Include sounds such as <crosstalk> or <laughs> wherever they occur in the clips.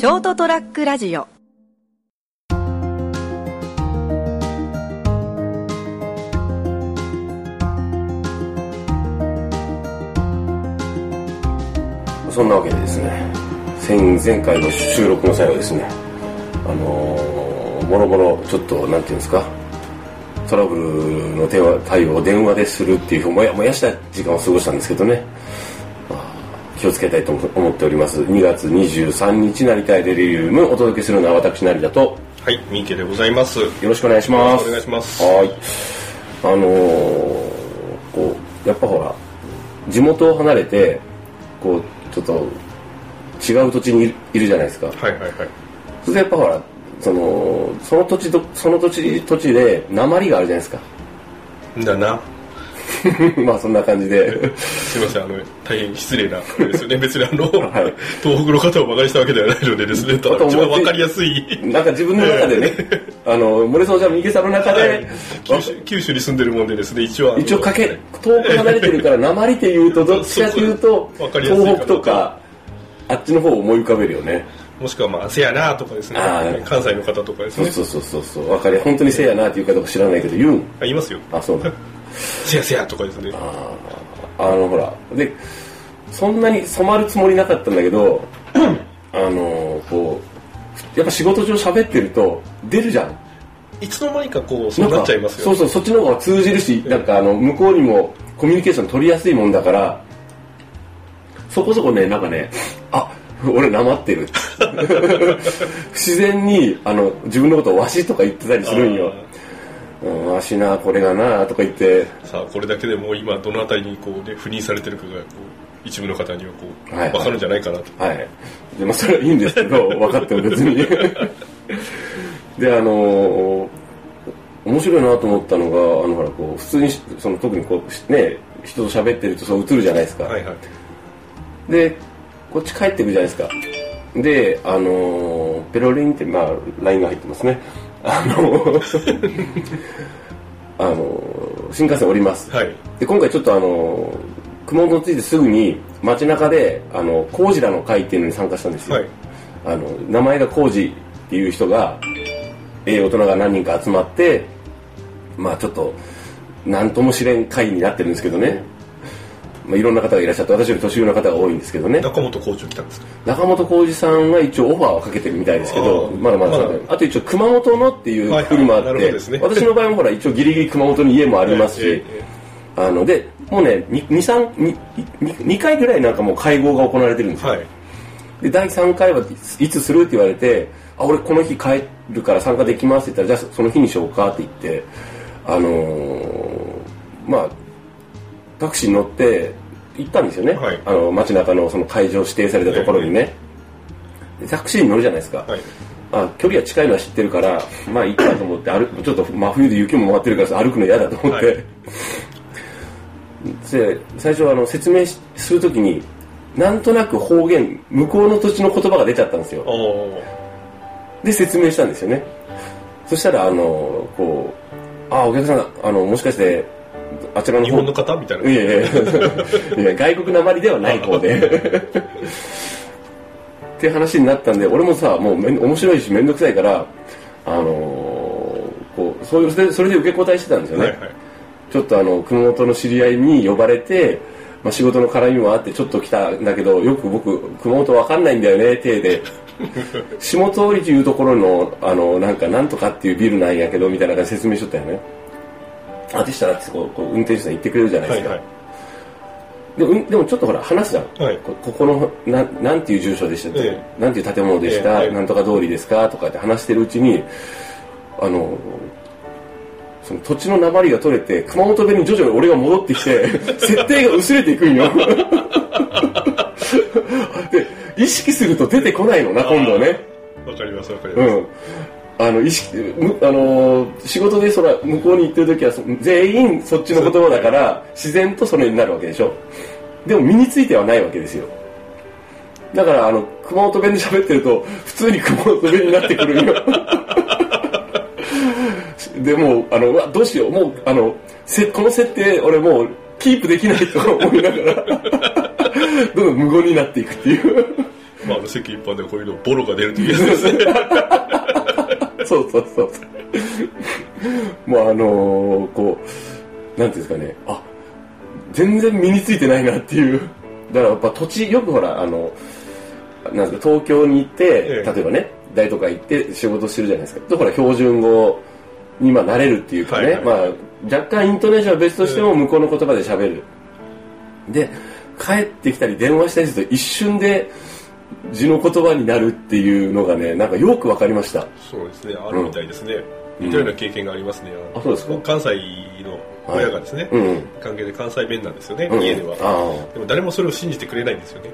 ショートトラックラジオ。そんなわけでですね前前回の収録の際はですねあのー、もろもろちょっとなんていうんですかトラブルの電話対応を電話でするっていうもやもやした時間を過ごしたんですけどね、気をつけたいと思っております2月23日成田デリウムお届けするのは私成田とはい、三池でございます。よよろしくお願いしますお願いします。はいあのーこうやっぱほら地元を離れてこうちょっと違う土地にいるじゃないですかはいはいはい。それでやっぱほらそのその土地とその土地土地で鉛があるじゃないですかだな。<laughs> まあそんな感じで。すみません、あの、大変失礼な、<laughs> ですよね。別にあの、はい。東北の方を馬鹿にしたわけではないのでですね、ただ一番わかりやすい。なんか自分の中でねあの森総ちゃん右さんの中で、はい。九州九州に住んでるもんでですね、一応一応かけ遠く離れてるから鉛っていうとどっちかというと東北とかあっちの方を思い浮かべるよね。もしくはまあ、せやなとかですね。関西の方とかですね。そうそうそうそうそう。わかり本当にせやなっていうかどうか知らないけど言うん。あ、いますよ。あそうだせやせやとかですね。あのほら。でそんなに染まるつもりなかったんだけど <clears throat> あのこうやっぱ仕事上喋ってると出るじゃん。いつの間にかこう、そうなっちゃいますよ。そうそうそっちの方が通じるしなんかあの向こうにもコミュニケーション取りやすいもんだからそこそこねなんかねあ俺なまってる。<laughs> 自然にあの自分のことをわしとか言ってたりするんようんわしなこれがなとか言ってさあ、これだけでもう今、どのあたりにこう、ね、赴任されてるかが、こう、一部の方にはこう、はいはいわかるんじゃないかなと。はい。でまあ、それはいいんですけど、<laughs> 分かっても別に。で、あのー面白いなと思ったのが、あの、ほら、こう、普通に、その、特にこう、ね、人と喋ってるとそう映るじゃないですか。はいはい。で、こっち帰ってくるじゃないですか。で、あのーペロリンって、まあ、LINE が入ってますね。あのー <laughs> あのー新幹線降ります。はい。で今回ちょっとあの熊本に着いてすぐに街中であの工事らの会っていうのに参加したんですよ、はい。あの名前が工事っていう人がええ大人が何人か集まってまあちょっと何とも知れん会になってるんですけどね、まあ、いろんな方がいらっしゃって私より年上の方が多いんですけどね。中本校長来たんですか？中本浩二さんは一応オファーをかけてるみたいですけどまだまだまだあと一応熊本のっていうはいはい国もあって、なるほどですね。私の場合もほら一応ギリギリ熊本に家もありますし、えええあのでもうね2 2 2 2回ぐらいなんかもう会合が行われてるんですよ、えはい。で第3回はいつするって言われてあ俺この日帰るから参加できますって言ったらじゃあその日にしようかって言ってあのーまあタクシーに乗って行ったんですよね、はい。あの街中のその会場指定されたところにね、でタクシーに乗るじゃないですか、はい。あ距離は近いのは知ってるからまあいいかと思って歩くちょっと真冬で雪も回ってるから歩くの嫌だと思って、はい。で最初あの説明しするときになんとなく方言向こうの土地の言葉が出ちゃったんですよ。で説明したんですよね。そしたらあのこうあお客さんあのもしかしてあちらの方日本の方みたいな。いやいやいや外国なまりではない方で。っていう話になったんで俺もさもうめん面白いし面倒くさいからあのーこうそういうそれでそれで受け答えしてたんですよね、はいはい。ちょっとあの熊本の知り合いに呼ばれて、まあ、仕事の絡みもあってちょっと来たんだけどよく僕熊本わかんないんだよね体で。下通りというところのあのなんかなんとかっていうビルなんやけどみたいな感じで説明しとったよねあでしたらってこうこう運転手さん言ってくれるじゃないですか、はいはい。でうんでもちょっとほら話すじゃん、はい。こここのななんていう住所でしたって、えなんていう建物でした、ええ。なんとか通りですか？とかって話してるうちにあのその土地の鉛が取れて熊本弁に徐々に俺が戻ってきて <laughs> 設定が薄れていくんよ。<laughs> で意識すると出てこないのな今度はね。わかりますわかります。うんあの意識むあのー仕事でそら向こうに行ってる時はそ全員そっちの言葉だから自然とそれになるわけでしょ？でも身についてはないわけですよ。だからあの熊本弁で喋ってると普通に熊本弁になってくるんよ。<laughs> でもうあのどうしよう。もうあのせこの設定俺もうキープできないと思いながら <laughs> どんどん無言になっていくっていう。まあ、あの世間一般ではこういうのボロが出るというやつですね <laughs> そうそうそう。もうあのーこうなんていうんですかね。あ全然身についてないなっていう。だからやっぱ土地よくほらあのなんですか東京に行って、ええ。例えばね大都会行って仕事してるじゃないですか。でほら標準語にまあ慣れるっていうかね、はいはい。まあ若干イントネーションは別としても向こうの言葉で喋る、で帰ってきたり電話したりすると一瞬で字の言葉になるっていうのがねなんかよくわかりました。そうですね。あるみたいですね、似たような経験がありますね。あそうですか。関西の親がですね、うんうん。関係で関西弁なんですよね、うん家では。あでも誰もそれを信じてくれないんですよね。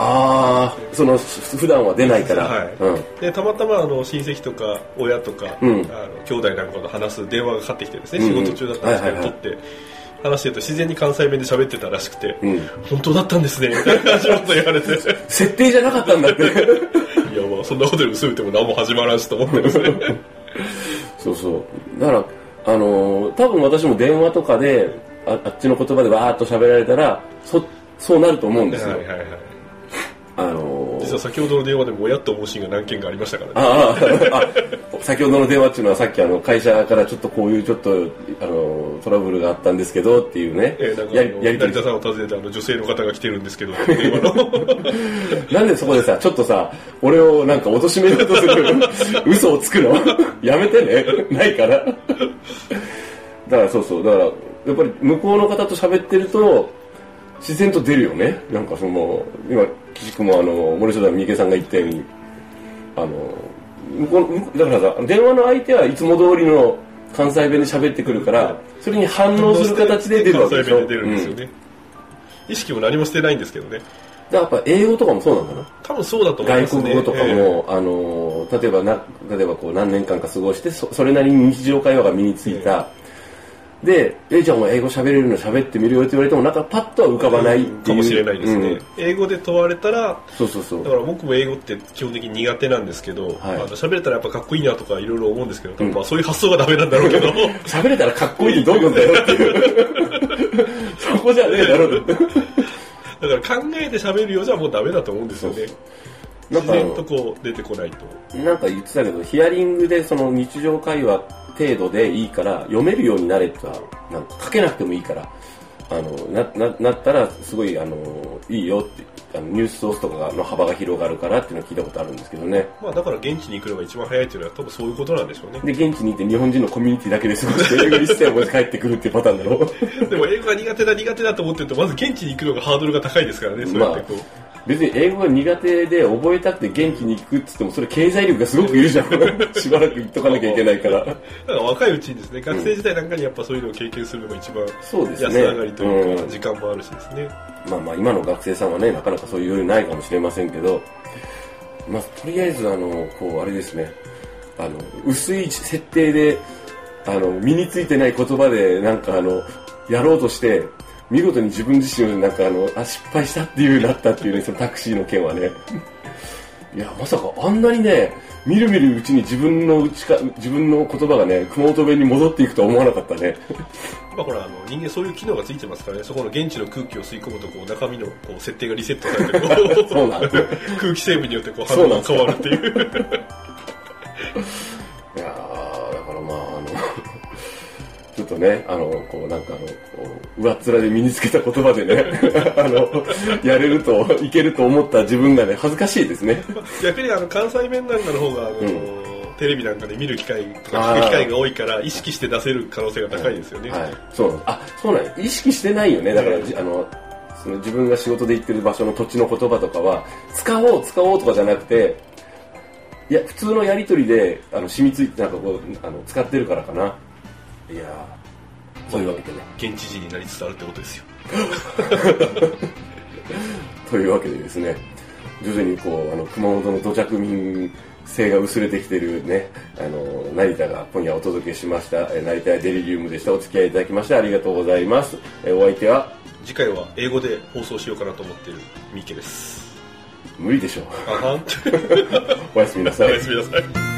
ああーそのふ普段は出ないから、はい。うん。でたまたまあの親戚とか親とか、うん。あの兄弟なんかと話す電話がかかってきてですね、うんうん。仕事中だったんですけど、はいはいはい。取って話してると自然に関西弁で喋ってたらしくて、うん。本当だったんですねみたいな感じのこと言われて。い設定じゃなかったんだって。<laughs> やまあそんなことで薄めても何も始まらんしと思ってですね。<laughs> そうそう。だからあのー多分私も電話とかでああっちの言葉でわーっと喋られたらそそうなると思うんですよ、はいはいはい。あのー実は先ほどの電話でも親と思うシーンが何件かありましたからね。あああ先ほどの電話っていうのはさっきあの会社からちょっとこういうちょっとあのトラブルがあったんですけどっていうね、えーなんかやり成田さんを訪ねてあの女性の方が来てるんですけど <laughs> なんでそこでさちょっとさ俺をなんか貶めようとする <laughs> 嘘をつくの？<laughs> やめてね。ないから。だからそうそう。だからやっぱり向こうの方と喋ってると自然と出るよね。なんかその今岸君もあの森下三池さんが言ったようにあの向こうだからさ電話の相手はいつも通りの関西弁で喋ってくるからそれに反応する形で出るわけでしょ。関西弁で出るんですよね、意識も何もしてないんですけどね。だからやっぱ英語とかもそうなんだな？多分そうだと思いますね。外国語とかも、ええあの例えばな例えばこう何年間か過ごしてそそれなりに日常会話が身についた、で「えじゃあお前英語喋れるの喋ってみるよ」って言われてもなんかパッとは浮かばないっていう。かもしれないですね、うん。英語で問われたらそうそうそう。だから僕も英語って基本的に苦手なんですけど、はい。あの喋れたらやっぱかっこいいなとかいろいろ思うんですけど、うん。まあそういう発想がダメなんだろうけど。<laughs> 喋れたらかっこいいってどういうことだよっていう。<laughs> そこじゃねえだろってだから考えて喋るようじゃもうダメだと思うんですよねなんかあ自然とのこう出てこないと。なんか言ってたけどヒアリングでその日常会話程度でいいから読めるようになれとかなんか書けなくてもいいからあのなななったらすごいあのいいよってあのニュースソースとかの幅が広がるからっていうのを聞いたことあるんですけどね。まあだから現地に行くのが一番早いっていうのは多分そういうことなんでしょうね。で現地に行って日本人のコミュニティだけで過ごして英語一切覚えて帰ってくるっていうパターンだろ <laughs> でも英語が苦手だ苦手だと思ってるとまず現地に行くのがハードルが高いですからねそうやってこう、別に英語が苦手で覚えたくて現地に行くっつってもそれ経済力がすごくいるじゃん。<laughs> しばらく行っとかなきゃいけないから。だから若いうちにですね学生時代なんかにやっぱそういうのを経験するのが一番そうですね。安上がりというか、うん時間もあるしですね。まあまあ今の学生さんはねなかなかそういう余裕ないかもしれませんけどまあとりあえずあのこうあれですね。あの薄い設定であの身についてない言葉でなんかあのやろうとして見事に自分自身をなんかあのあ失敗したっていうなったっていうねそのタクシーの件はね。いやまさかあんなにねみるみるうちに自分のうちか自分の言葉がね熊本弁に戻っていくとは思わなかったね。まあほらあの人間そういう機能がついてますからねそこの現地の空気を吸い込むとこう中身のこう設定がリセットされて <laughs> 空気成分によってこう反応が変わるっていうとねあのこうなんかあの上っ面で身につけた言葉でね <laughs> あのやれるといけると思った自分がね恥ずかしいですね。逆にあの関西弁なんかの方があの、うん。テレビなんかで見る機会とか聞く機会が多いから意識して出せる可能性が高いですよね、はい。そう。あそうなん意識してないよね。だから、じあのその自分が仕事で行ってる場所の土地の言葉とかは使おう使おうとかじゃなくていや普通のやり取りであの染みついてなんかこうあの使ってるからかな。いやーそういうわけでね。現地人になりつつあるってことですよ。<laughs> というわけでですね徐々にこうあの熊本の土着民性が薄れてきてるねあの成田が今夜お届けしました。え成田屋デリリウムでした。お付き合いいただきましてありがとうございます。えお相手は？次回は英語で放送しようかなと思っている三池です。無理でしょ。う <laughs> おやすみなさい。おやすみなさい